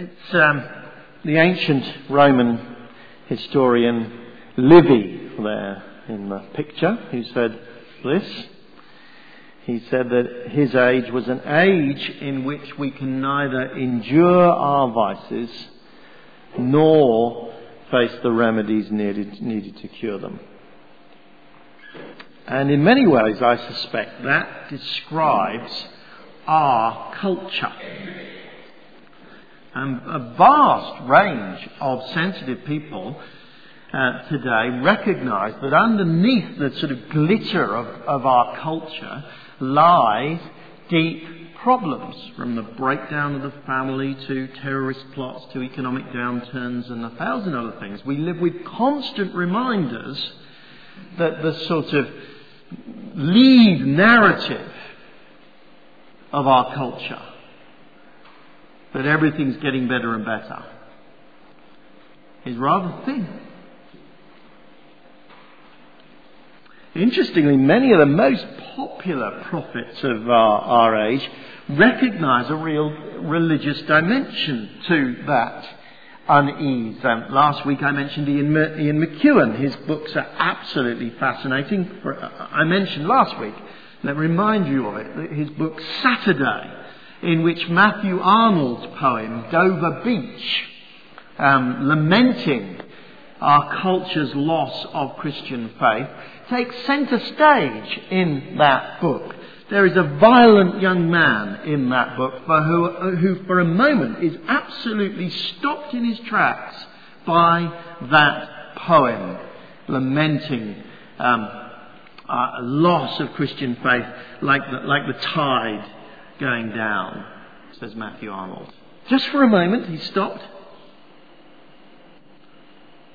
It's um, the ancient Roman historian Livy there in the picture who said this. He said that his age was an age in which we can neither endure our vices nor face the remedies needed, needed to cure them. And in many ways, I suspect that describes our culture. And a vast range of sensitive people uh, today recognize that underneath the sort of glitter of, of our culture lies deep problems, from the breakdown of the family to terrorist plots to economic downturns and a thousand other things. We live with constant reminders that the sort of lead narrative of our culture that everything's getting better and better is rather thin. Interestingly, many of the most popular prophets of our, our age recognize a real religious dimension to that unease. Um, last week I mentioned Ian, Ian McEwan. His books are absolutely fascinating. For, uh, I mentioned last week, let me remind you of it, his book Saturday, in which Matthew Arnold's poem Dover Beach, um, lamenting our culture's loss of Christian faith, takes centre stage in that book. There is a violent young man in that book for who, who, for a moment, is absolutely stopped in his tracks by that poem, lamenting um, loss of Christian faith like the, like the tide going down, says Matthew Arnold. Just for a moment, he stopped.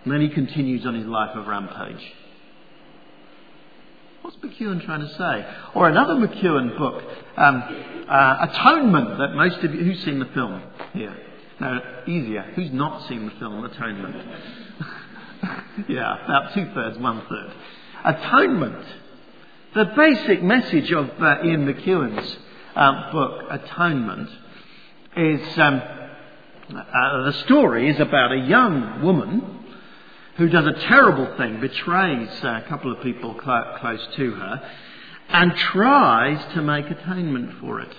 And then he continues on his life of rampage. What's McEwan trying to say? Or another McEwan book, um, uh, Atonement, that most of you, who's seen the film here? No, easier. Who's not seen the film Atonement? yeah, about two thirds, one third. Atonement. The basic message of uh, Ian McEwan's uh, book, Atonement, is um, uh, the story is about a young woman who does a terrible thing, betrays a couple of people cl- close to her, and tries to make atonement for it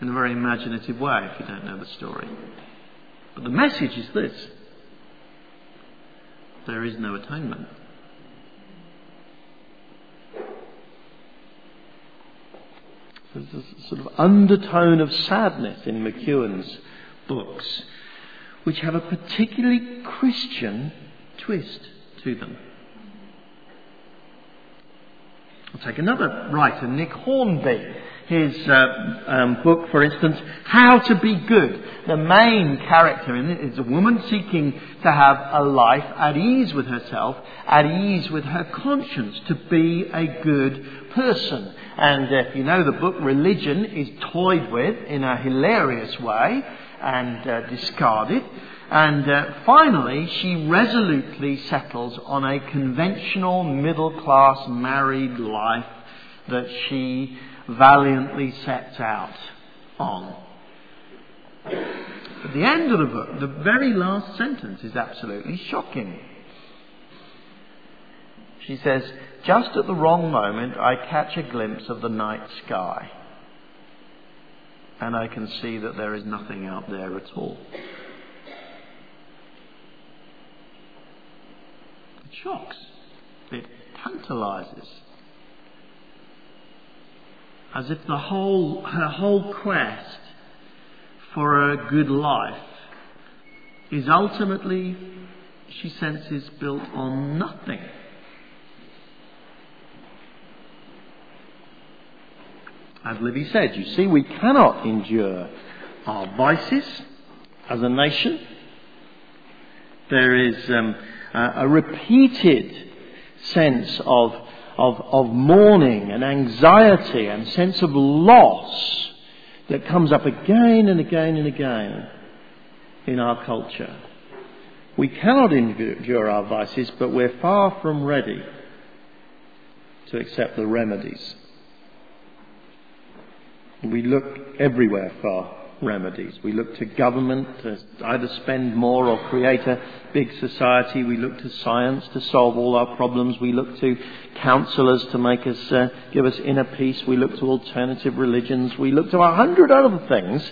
in a very imaginative way, if you don't know the story. But the message is this there is no atonement. There's a sort of undertone of sadness in McEwan's books, which have a particularly Christian twist to them. I'll take another writer, Nick Hornby. His uh, um, book, for instance, How to Be Good. The main character in it is a woman seeking to have a life at ease with herself, at ease with her conscience, to be a good person. And if you know the book, religion is toyed with in a hilarious way and uh, discarded. And uh, finally, she resolutely settles on a conventional middle class married life that she valiantly sets out on. At the end of the book, the very last sentence is absolutely shocking. She says, Just at the wrong moment, I catch a glimpse of the night sky, and I can see that there is nothing out there at all. It shocks, it tantalizes. As if the whole, her whole quest for a good life is ultimately, she senses, built on nothing. As Livy said, you see, we cannot endure our vices as a nation. There is um, uh, a repeated sense of, of, of mourning and anxiety and sense of loss that comes up again and again and again in our culture. We cannot endure our vices, but we're far from ready to accept the remedies. We look everywhere for remedies. We look to government to either spend more or create a big society. We look to science to solve all our problems. We look to counselors to make us, uh, give us inner peace. We look to alternative religions. We look to a hundred other things.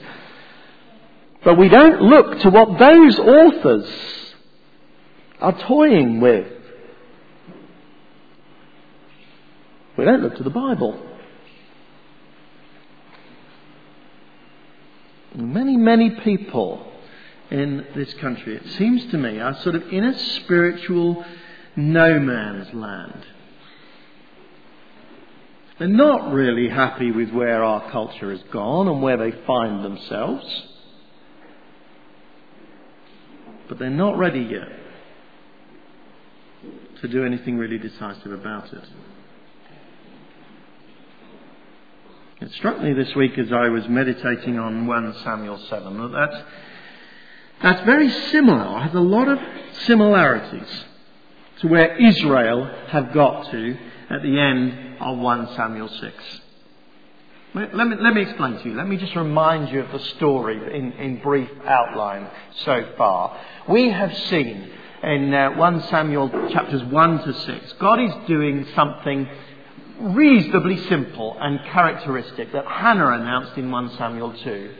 But we don't look to what those authors are toying with. We don't look to the Bible. Many, many people in this country, it seems to me, are sort of in a spiritual no man's land. They're not really happy with where our culture has gone and where they find themselves. But they're not ready yet to do anything really decisive about it. It struck me this week as I was meditating on 1 Samuel 7 that that's, that's very similar, has a lot of similarities to where Israel have got to at the end of 1 Samuel 6. Let me, let me explain to you. Let me just remind you of the story in, in brief outline so far. We have seen in uh, 1 Samuel chapters 1 to 6, God is doing something reasonably simple and characteristic that Hannah announced in 1 Samuel 2.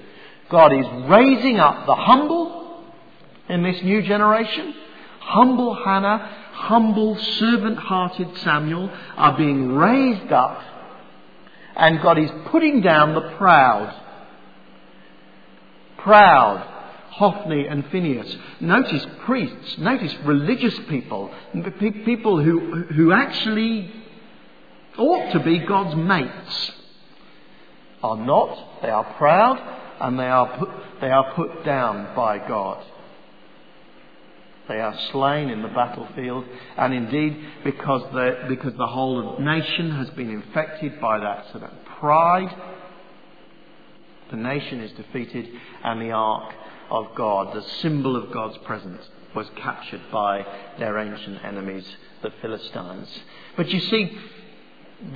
God is raising up the humble in this new generation. Humble Hannah, humble, servant hearted Samuel are being raised up, and God is putting down the proud. Proud. Hophni and Phineas. Notice priests, notice religious people, people who, who actually ought to be God's mates, are not. They are proud and they are put, they are put down by God. They are slain in the battlefield, and indeed, because the, because the whole nation has been infected by that So that pride, the nation is defeated, and the ark of God, the symbol of God's presence, was captured by their ancient enemies, the Philistines. But you see,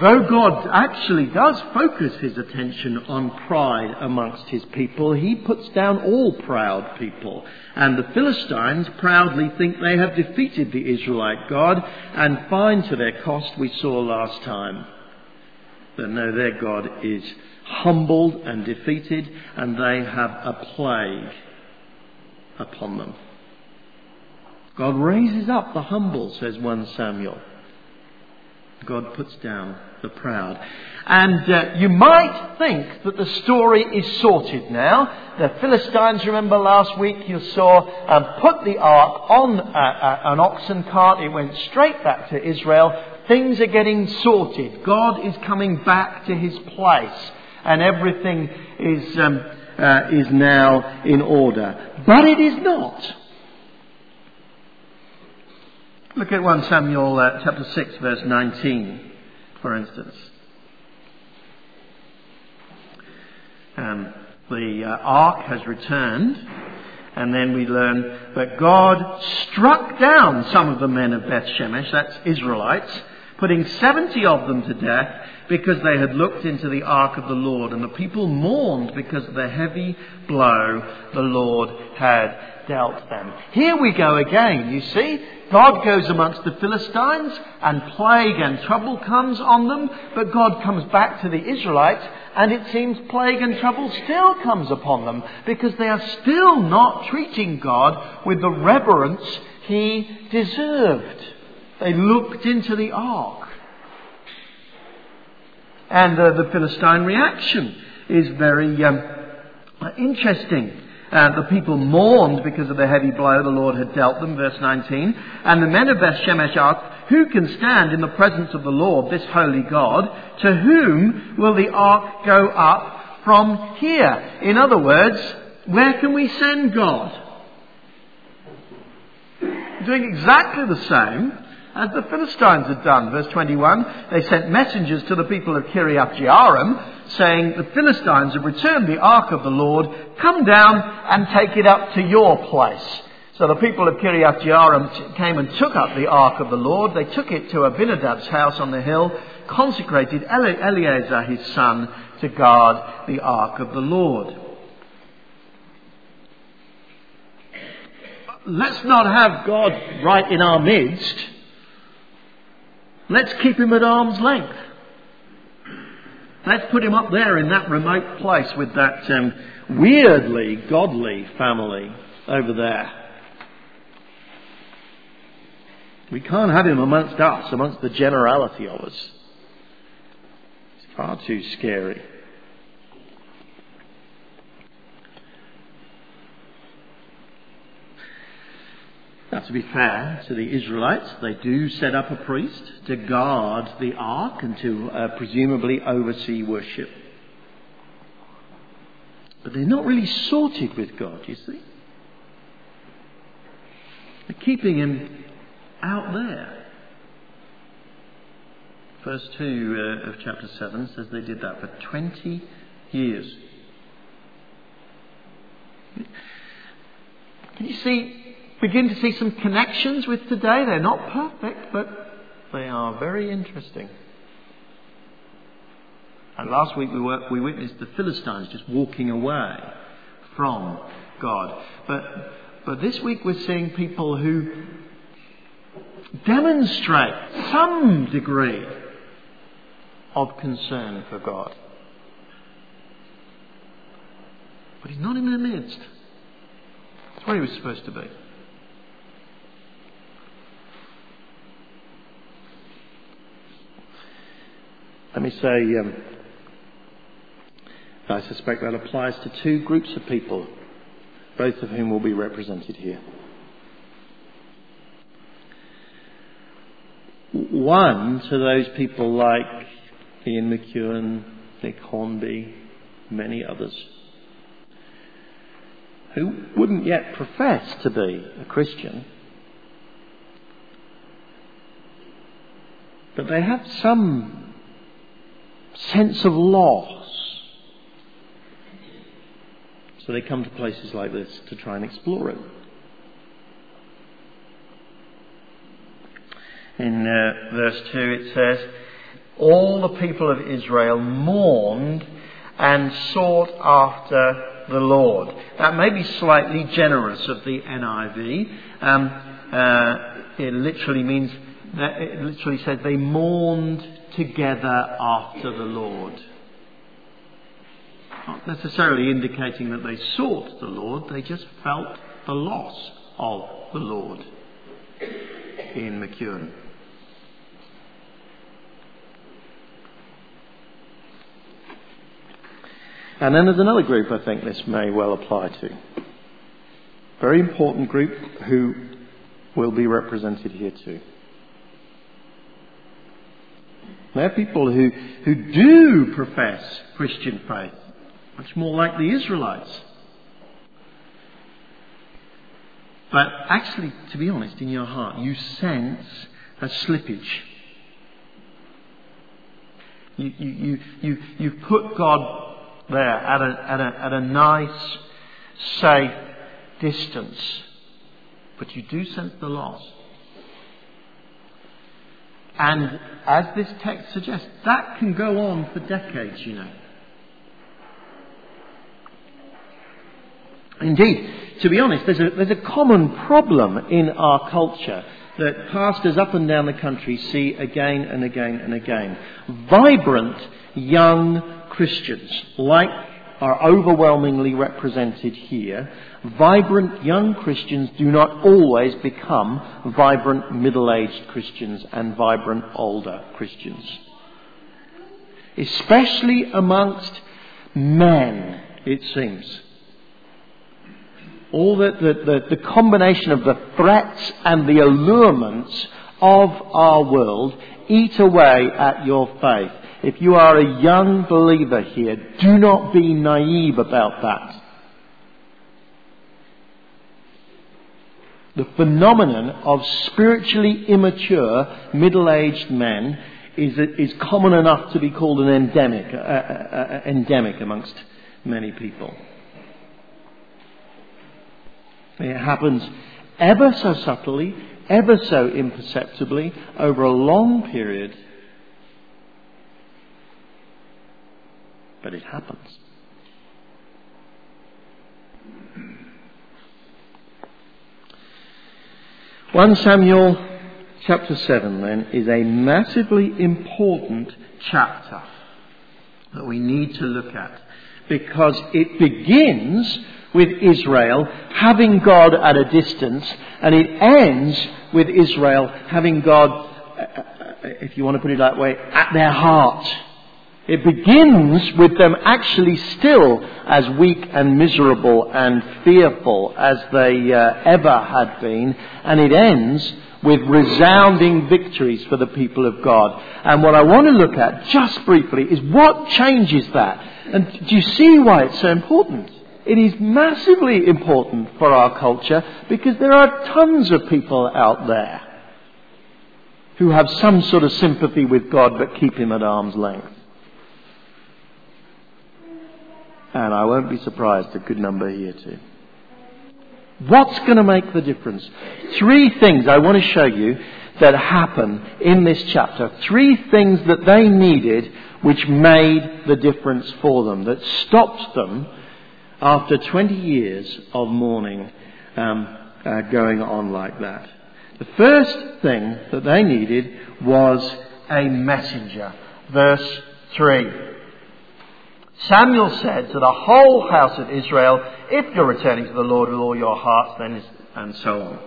though God actually does focus his attention on pride amongst his people, he puts down all proud people. And the Philistines proudly think they have defeated the Israelite God and find to their cost, we saw last time, that no, their God is humbled and defeated and they have a plague upon them. God raises up the humble, says 1 Samuel. God puts down the proud. And uh, you might think that the story is sorted now. The Philistines, remember last week you saw, um, put the ark on uh, uh, an oxen cart. It went straight back to Israel. Things are getting sorted. God is coming back to his place. And everything is, um, uh, is now in order. But it is not. Look at 1 Samuel uh, chapter 6 verse 19, for instance. Um, the uh, ark has returned, and then we learn that God struck down some of the men of Beth Shemesh, that's Israelites, putting 70 of them to death because they had looked into the ark of the Lord, and the people mourned because of the heavy blow the Lord had dealt them. Here we go again, you see. God goes amongst the Philistines and plague and trouble comes on them, but God comes back to the Israelites and it seems plague and trouble still comes upon them because they are still not treating God with the reverence he deserved. They looked into the ark. And uh, the Philistine reaction is very um, interesting. Uh, the people mourned because of the heavy blow the Lord had dealt them, verse 19. And the men of Beth Shemesh asked, Who can stand in the presence of the Lord, this holy God? To whom will the ark go up from here? In other words, where can we send God? Doing exactly the same as the Philistines had done. Verse 21, they sent messengers to the people of Kiriath Jearim, saying, The Philistines have returned the ark of the Lord, come down and take it up to your place. So the people of Kiriath Jearim came and took up the ark of the Lord. They took it to Abinadab's house on the hill, consecrated Eleazar his son to guard the ark of the Lord. Let's not have God right in our midst Let's keep him at arm's length. Let's put him up there in that remote place with that um, weirdly godly family over there. We can't have him amongst us, amongst the generality of us. It's far too scary. Now, to be fair to the Israelites, they do set up a priest to guard the ark and to uh, presumably oversee worship. But they're not really sorted with God, you see. They're keeping him out there. Verse 2 uh, of chapter 7 says they did that for 20 years. Can you see begin to see some connections with today. They're not perfect, but they are very interesting. And last week we, were, we witnessed the Philistines just walking away from God. But, but this week we're seeing people who demonstrate some degree of concern for God. But He's not in their midst. That's where He was supposed to be. Let me say, um, I suspect that applies to two groups of people, both of whom will be represented here. One, to those people like Ian McEwan, Nick Hornby, many others, who wouldn't yet profess to be a Christian, but they have some sense of loss. So they come to places like this to try and explore it. In uh, verse 2 it says, All the people of Israel mourned and sought after the Lord. That may be slightly generous of the NIV. Um, uh, it literally means, it literally says they mourned together after the Lord. Not necessarily indicating that they sought the Lord, they just felt the loss of the Lord in McEwan. And then there's another group I think this may well apply to. Very important group who will be represented here too. They're people who, who do profess Christian faith, much more like the Israelites. But actually, to be honest, in your heart, you sense a slippage. You, you, you, you, you put God there at a, at, a, at a nice, safe distance, but you do sense the loss. And as this text suggests, that can go on for decades, you know. Indeed, to be honest, there's a, there's a common problem in our culture that pastors up and down the country see again and again and again. Vibrant young Christians, like are overwhelmingly represented here, vibrant young Christians do not always become vibrant middle-aged Christians and vibrant older Christians. Especially amongst men, it seems. All the, the, the, the combination of the threats and the allurements of our world eat away at your faith. If you are a young believer here, do not be naive about that. The phenomenon of spiritually immature middle-aged men is, is common enough to be called an endemic, uh, uh, uh, endemic amongst many people. It happens ever so subtly, ever so imperceptibly, over a long period but it happens. 1 Samuel chapter 7 then is a massively important chapter that we need to look at because it begins with Israel having God at a distance and it ends with Israel having God, uh, uh, if you want to put it that way, at their heart. It begins with them actually still as weak and miserable and fearful as they uh, ever had been, and it ends with resounding victories for the people of God. And what I want to look at just briefly is what changes that. And do you see why it's so important? It is massively important for our culture because there are tons of people out there who have some sort of sympathy with God but keep him at arm's length. And I won't be surprised, a good number here too. What's going to make the difference? Three things I want to show you that happen in this chapter. Three things that they needed which made the difference for them, that stopped them after 20 years of mourning um, uh, going on like that. The first thing that they needed was a messenger. Verse 3. Samuel said to the whole house of Israel, If you're returning to the Lord with all your hearts, then, and so on.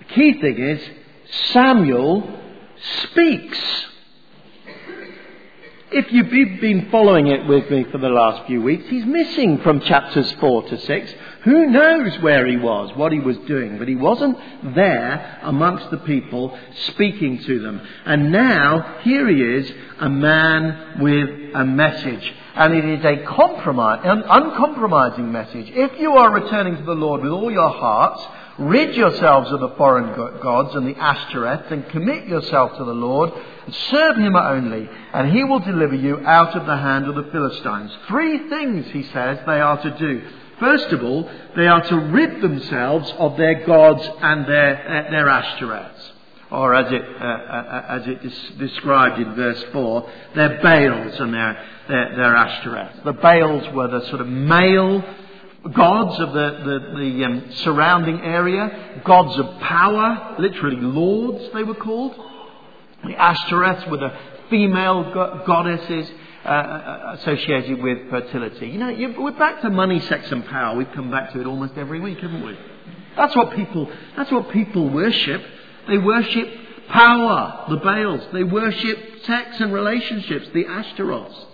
The key thing is, Samuel speaks. If you've been following it with me for the last few weeks, he's missing from chapters 4 to 6. Who knows where he was, what he was doing, but he wasn't there amongst the people speaking to them. And now, here he is, a man with a message. And it is a compromise, an uncompromising message. If you are returning to the Lord with all your hearts, rid yourselves of the foreign gods and the Ashtoreths and commit yourself to the Lord Serve him only, and he will deliver you out of the hand of the Philistines. Three things, he says, they are to do. First of all, they are to rid themselves of their gods and their, uh, their Ashtoreths. Or as it, uh, uh, as it is described in verse 4, their Baals and their, their, their Ashtoreths. The Baals were the sort of male gods of the, the, the um, surrounding area, gods of power, literally lords they were called. The Ashtoreths were the female go- goddesses uh, uh, associated with fertility. You know, you, we're back to money, sex, and power. We've come back to it almost every week, haven't we? That's what people. That's what people worship. They worship power, the Baals. They worship sex and relationships, the Ashtaroths.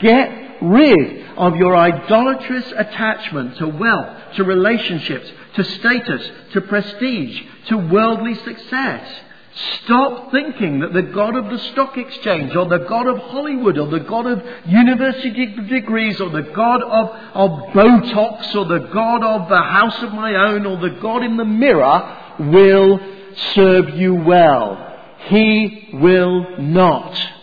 Get rid of your idolatrous attachment to wealth, to relationships, to status, to prestige, to worldly success. Stop thinking that the God of the stock exchange or the God of Hollywood or the God of university degrees or the God of, of Botox or the God of the house of my own or the God in the mirror will serve you well. He will not.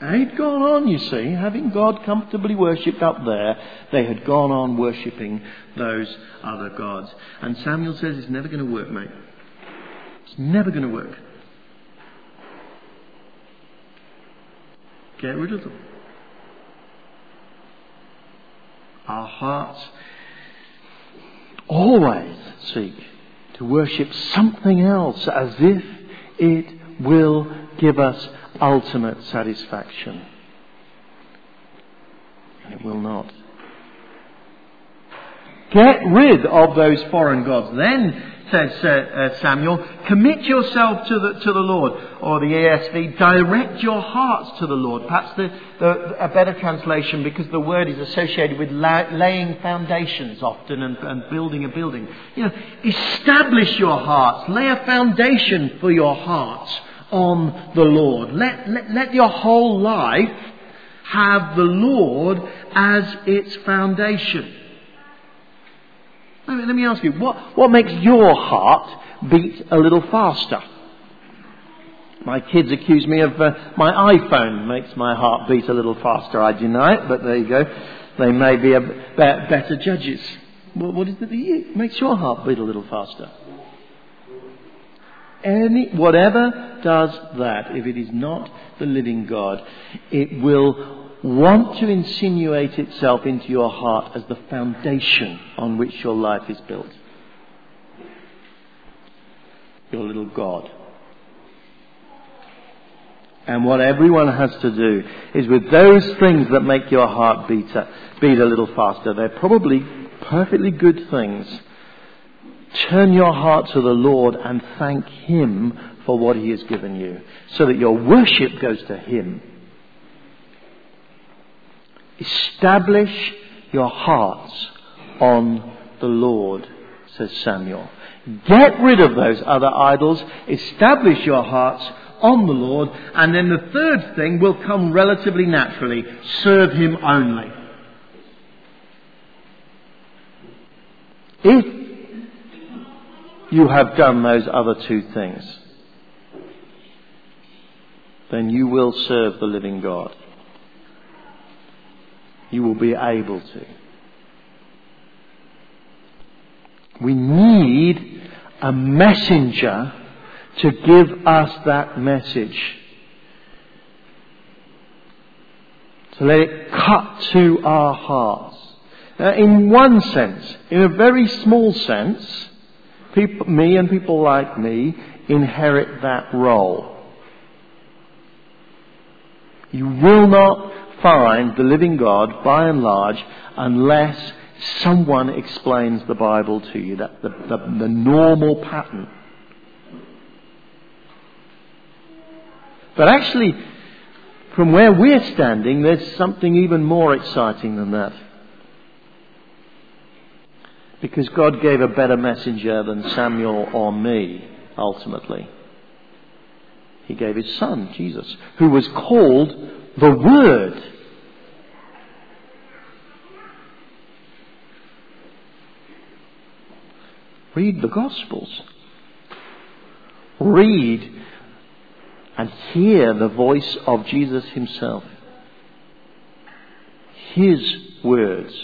They'd gone on, you see, having God comfortably worshipped up there, they had gone on worshipping those other gods. And Samuel says it's never going to work, mate. It's never going to work. Get rid of them. Our hearts always seek to worship something else as if it will give us ultimate satisfaction. And it will not. Get rid of those foreign gods. Then, says uh, uh, Samuel, commit yourself to the, to the Lord. Or the ESV, direct your hearts to the Lord. Perhaps the, the, a better translation because the word is associated with la- laying foundations often and, and building a building. You know, establish your hearts. Lay a foundation for your hearts on the Lord. Let, let, let your whole life have the Lord as its foundation. Let me, let me ask you, what, what makes your heart beat a little faster? My kids accuse me of uh, my iPhone makes my heart beat a little faster. I deny it, but there you go. They may be better judges. what is it that makes your heart beat a little faster? Any, whatever does that, if it is not the living God, it will want to insinuate itself into your heart as the foundation on which your life is built. Your little God. And what everyone has to do is with those things that make your heart beat a, beat a little faster, they're probably perfectly good things. Turn your heart to the Lord and thank Him for what He has given you so that your worship goes to Him. Establish your hearts on the Lord, says Samuel. Get rid of those other idols. Establish your hearts on the Lord. And then the third thing will come relatively naturally. Serve Him only. If you have done those other two things, then you will serve the living God. You will be able to. We need a messenger to give us that message. To let it cut to our hearts. Now, in one sense, in a very small sense, people, me and people like me inherit that role. You will not find the living God, by and large, unless someone explains the Bible to you, that the, the, the normal pattern. But actually, from where we're standing, there's something even more exciting than that. Because God gave a better messenger than Samuel or me, ultimately. He gave his son, Jesus, who was called the Word. Read the Gospels. Read and hear the voice of Jesus himself. His words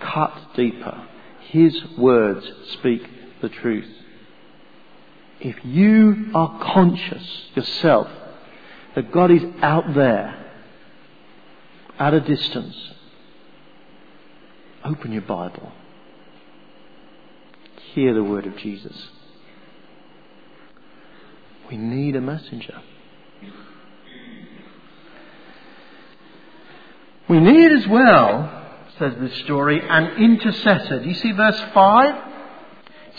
cut deeper. His words speak the truth. If you are conscious yourself that God is out there, at a distance, open your Bible. Hear the word of Jesus. We need a messenger. We need as well, says this story, an intercessor. Do you see verse 5?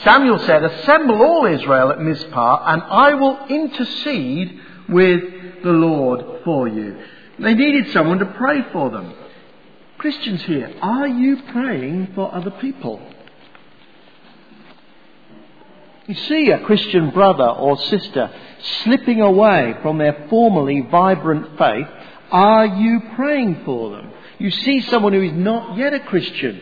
Samuel said, Assemble all Israel at Mizpah, and I will intercede with the Lord for you. They needed someone to pray for them. Christians here, are you praying for other people? You see a Christian brother or sister slipping away from their formerly vibrant faith, are you praying for them? You see someone who is not yet a Christian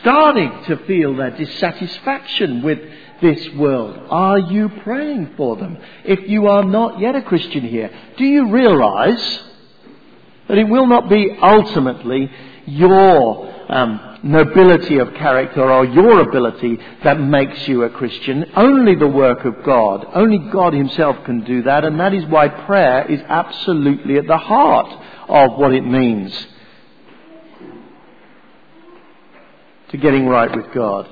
starting to feel their dissatisfaction with this world. Are you praying for them? If you are not yet a Christian here, do you realize that it will not be ultimately your um, nobility of character or your ability that makes you a Christian. Only the work of God. Only God Himself can do that, and that is why prayer is absolutely at the heart of what it means to getting right with God.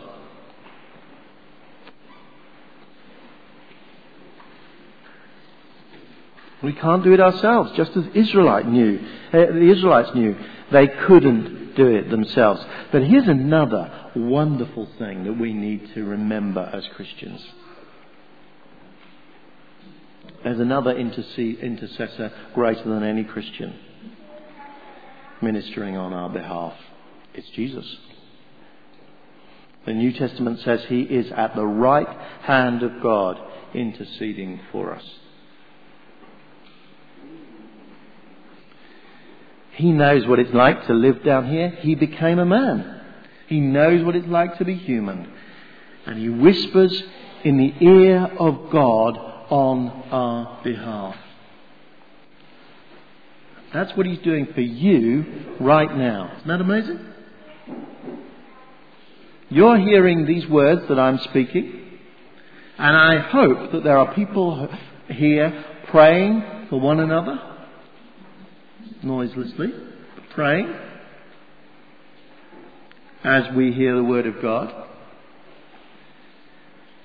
We can't do it ourselves, just as Israelite knew. Uh, the Israelites knew they couldn't do it themselves. But here's another wonderful thing that we need to remember as Christians. There's another intercessor greater than any Christian ministering on our behalf. It's Jesus. The New Testament says he is at the right hand of God interceding for us. He knows what it's like to live down here. He became a man. He knows what it's like to be human. And he whispers in the ear of God on our behalf. That's what he's doing for you right now. Isn't that amazing? You're hearing these words that I'm speaking. And I hope that there are people here praying for one another, noiselessly, praying as we hear the Word of God.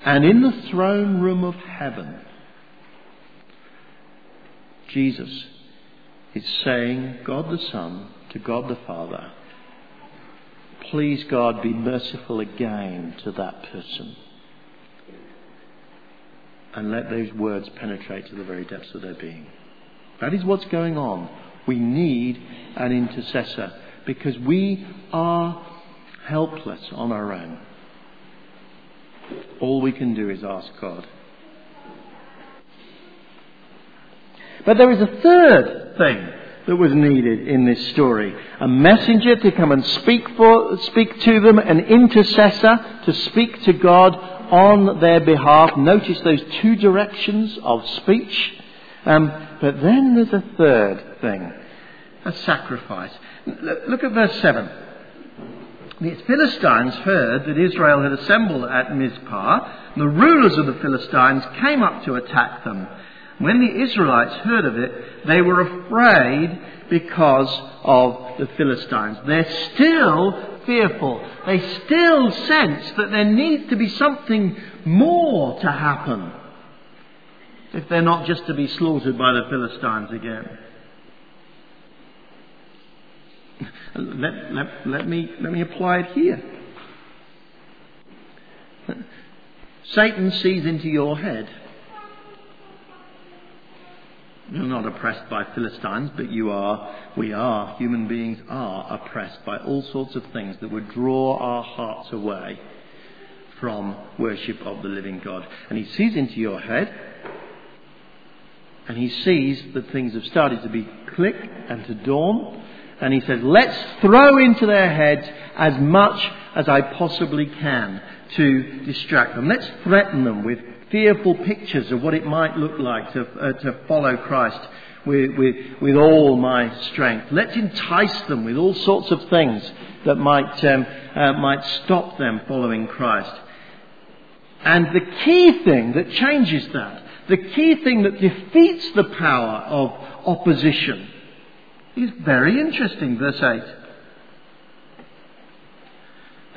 And in the throne room of heaven, Jesus is saying, God the Son to God the Father, please God be merciful again to that person. And let those words penetrate to the very depths of their being. That is what's going on. We need an intercessor because we are helpless on our own. All we can do is ask God. But there is a third thing that was needed in this story. A messenger to come and speak for, speak to them, an intercessor to speak to God on their behalf. Notice those two directions of speech. Um, but then there's a third thing. A sacrifice. Look at verse 7. The Philistines heard that Israel had assembled at Mizpah. The rulers of the Philistines came up to attack them. When the Israelites heard of it, they were afraid because of the Philistines. They're still fearful. They still sense that there needs to be something more to happen if they're not just to be slaughtered by the Philistines again. Let, let, let, me, let me apply it here. Satan sees into your head you're not oppressed by Philistines, but you are, we are, human beings are oppressed by all sorts of things that would draw our hearts away from worship of the living God. And he sees into your head, and he sees that things have started to be click and to dawn, and he says, let's throw into their heads as much as I possibly can to distract them. Let's threaten them with fearful pictures of what it might look like to, uh, to follow Christ with, with, with all my strength. Let's entice them with all sorts of things that might, um, uh, might stop them following Christ. And the key thing that changes that, the key thing that defeats the power of opposition, is very interesting, verse 8.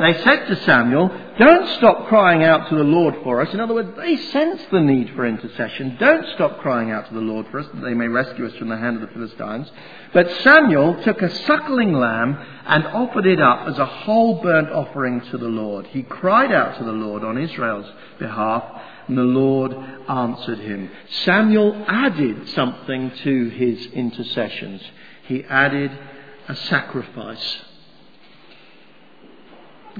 They said to Samuel, Don't stop crying out to the Lord for us. In other words, they sense the need for intercession. Don't stop crying out to the Lord for us that they may rescue us from the hand of the Philistines. But Samuel took a suckling lamb and offered it up as a whole burnt offering to the Lord. He cried out to the Lord on Israel's behalf, and the Lord answered him. Samuel added something to his intercessions. He added a sacrifice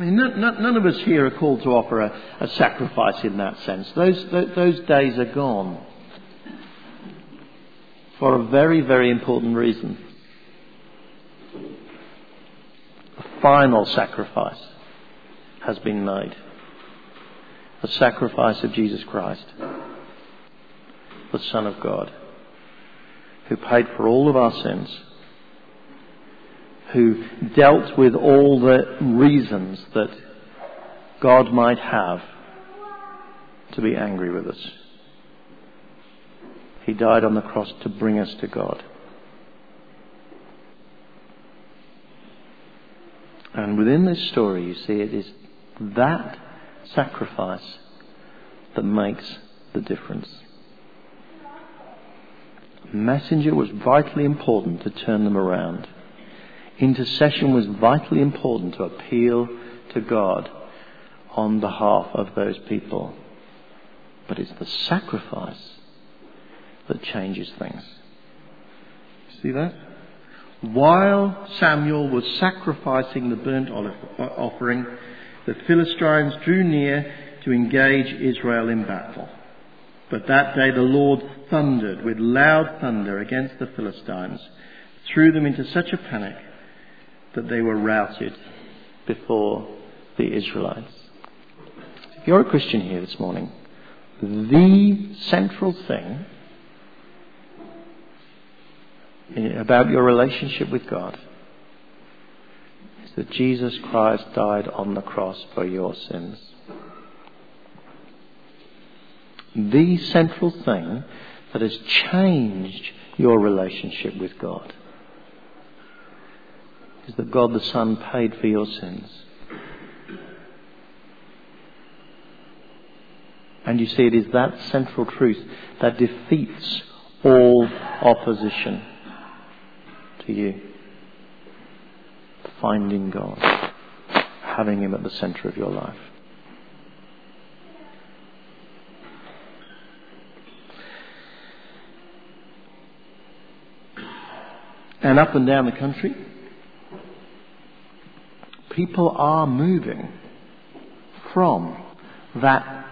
I mean, none, none, of us here are called to offer a, a sacrifice in that sense. Those, those days are gone. For a very, very important reason. A final sacrifice has been made. The sacrifice of Jesus Christ, the Son of God, who paid for all of our sins who dealt with all the reasons that God might have to be angry with us. He died on the cross to bring us to God. And within this story, you see, it is that sacrifice that makes the difference. Messenger was vitally important to turn them around. Intercession was vitally important to appeal to God on behalf of those people. But it's the sacrifice that changes things. See that? While Samuel was sacrificing the burnt offering, the Philistines drew near to engage Israel in battle. But that day the Lord thundered with loud thunder against the Philistines, threw them into such a panic that they were routed before the Israelites. If you're a Christian here this morning, the central thing about your relationship with God is that Jesus Christ died on the cross for your sins. the central thing that has changed your relationship with God is that God the Son paid for your sins. And you see, it is that central truth that defeats all opposition to you. Finding God, having Him at the center of your life. And up and down the country, people are moving from that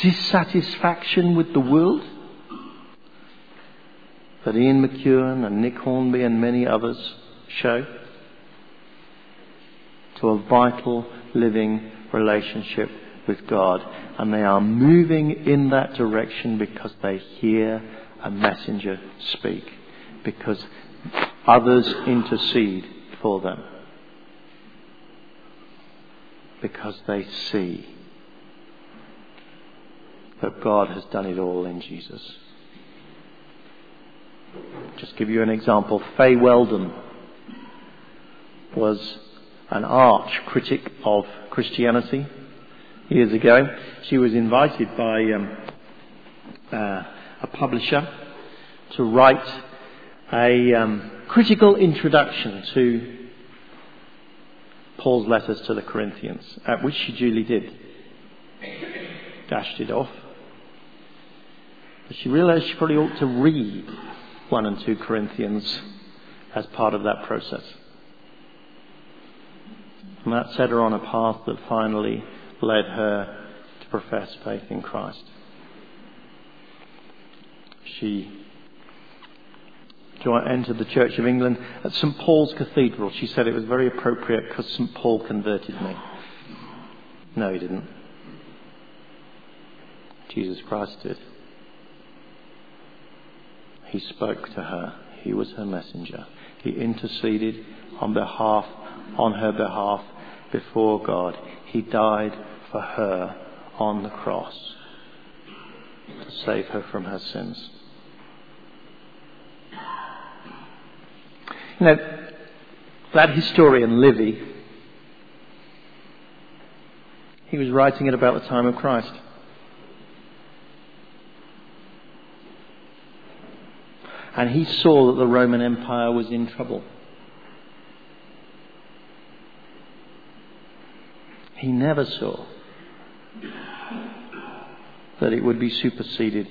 dissatisfaction with the world that Ian McEwan and Nick Hornby and many others show to a vital living relationship with God. And they are moving in that direction because they hear a messenger speak. Because others intercede for them. Because they see that God has done it all in Jesus. Just give you an example. Fay Weldon was an arch critic of Christianity years ago. She was invited by um, uh, a publisher to write a um, critical introduction to Paul's letters to the Corinthians, at which she duly did. Dashed it off. But she realized she probably ought to read 1 and 2 Corinthians as part of that process. And that set her on a path that finally led her to profess faith in Christ. She entered the Church of England at St Paul's Cathedral. She said it was very appropriate because St Paul converted me. No, he didn't. Jesus Christ did. He spoke to her. He was her messenger. He interceded on behalf, on her behalf before God. He died for her on the cross to save her from her sins. Know, that historian Livy, he was writing at about the time of Christ. and he saw that the Roman Empire was in trouble. He never saw that it would be superseded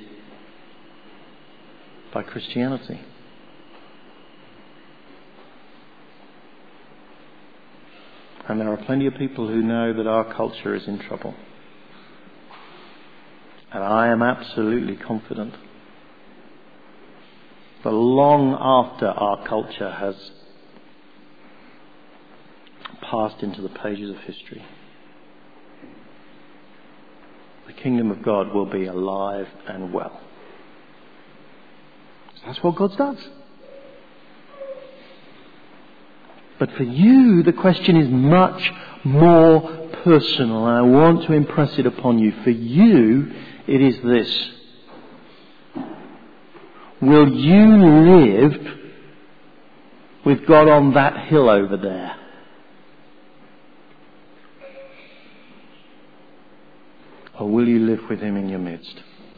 by Christianity. And there are plenty of people who know that our culture is in trouble. And I am absolutely confident that long after our culture has passed into the pages of history. The kingdom of God will be alive and well. That's what God does. But for you, the question is much more personal, and I want to impress it upon you. For you, it is this. Will you live with God on that hill over there? Or will you live with Him in your midst?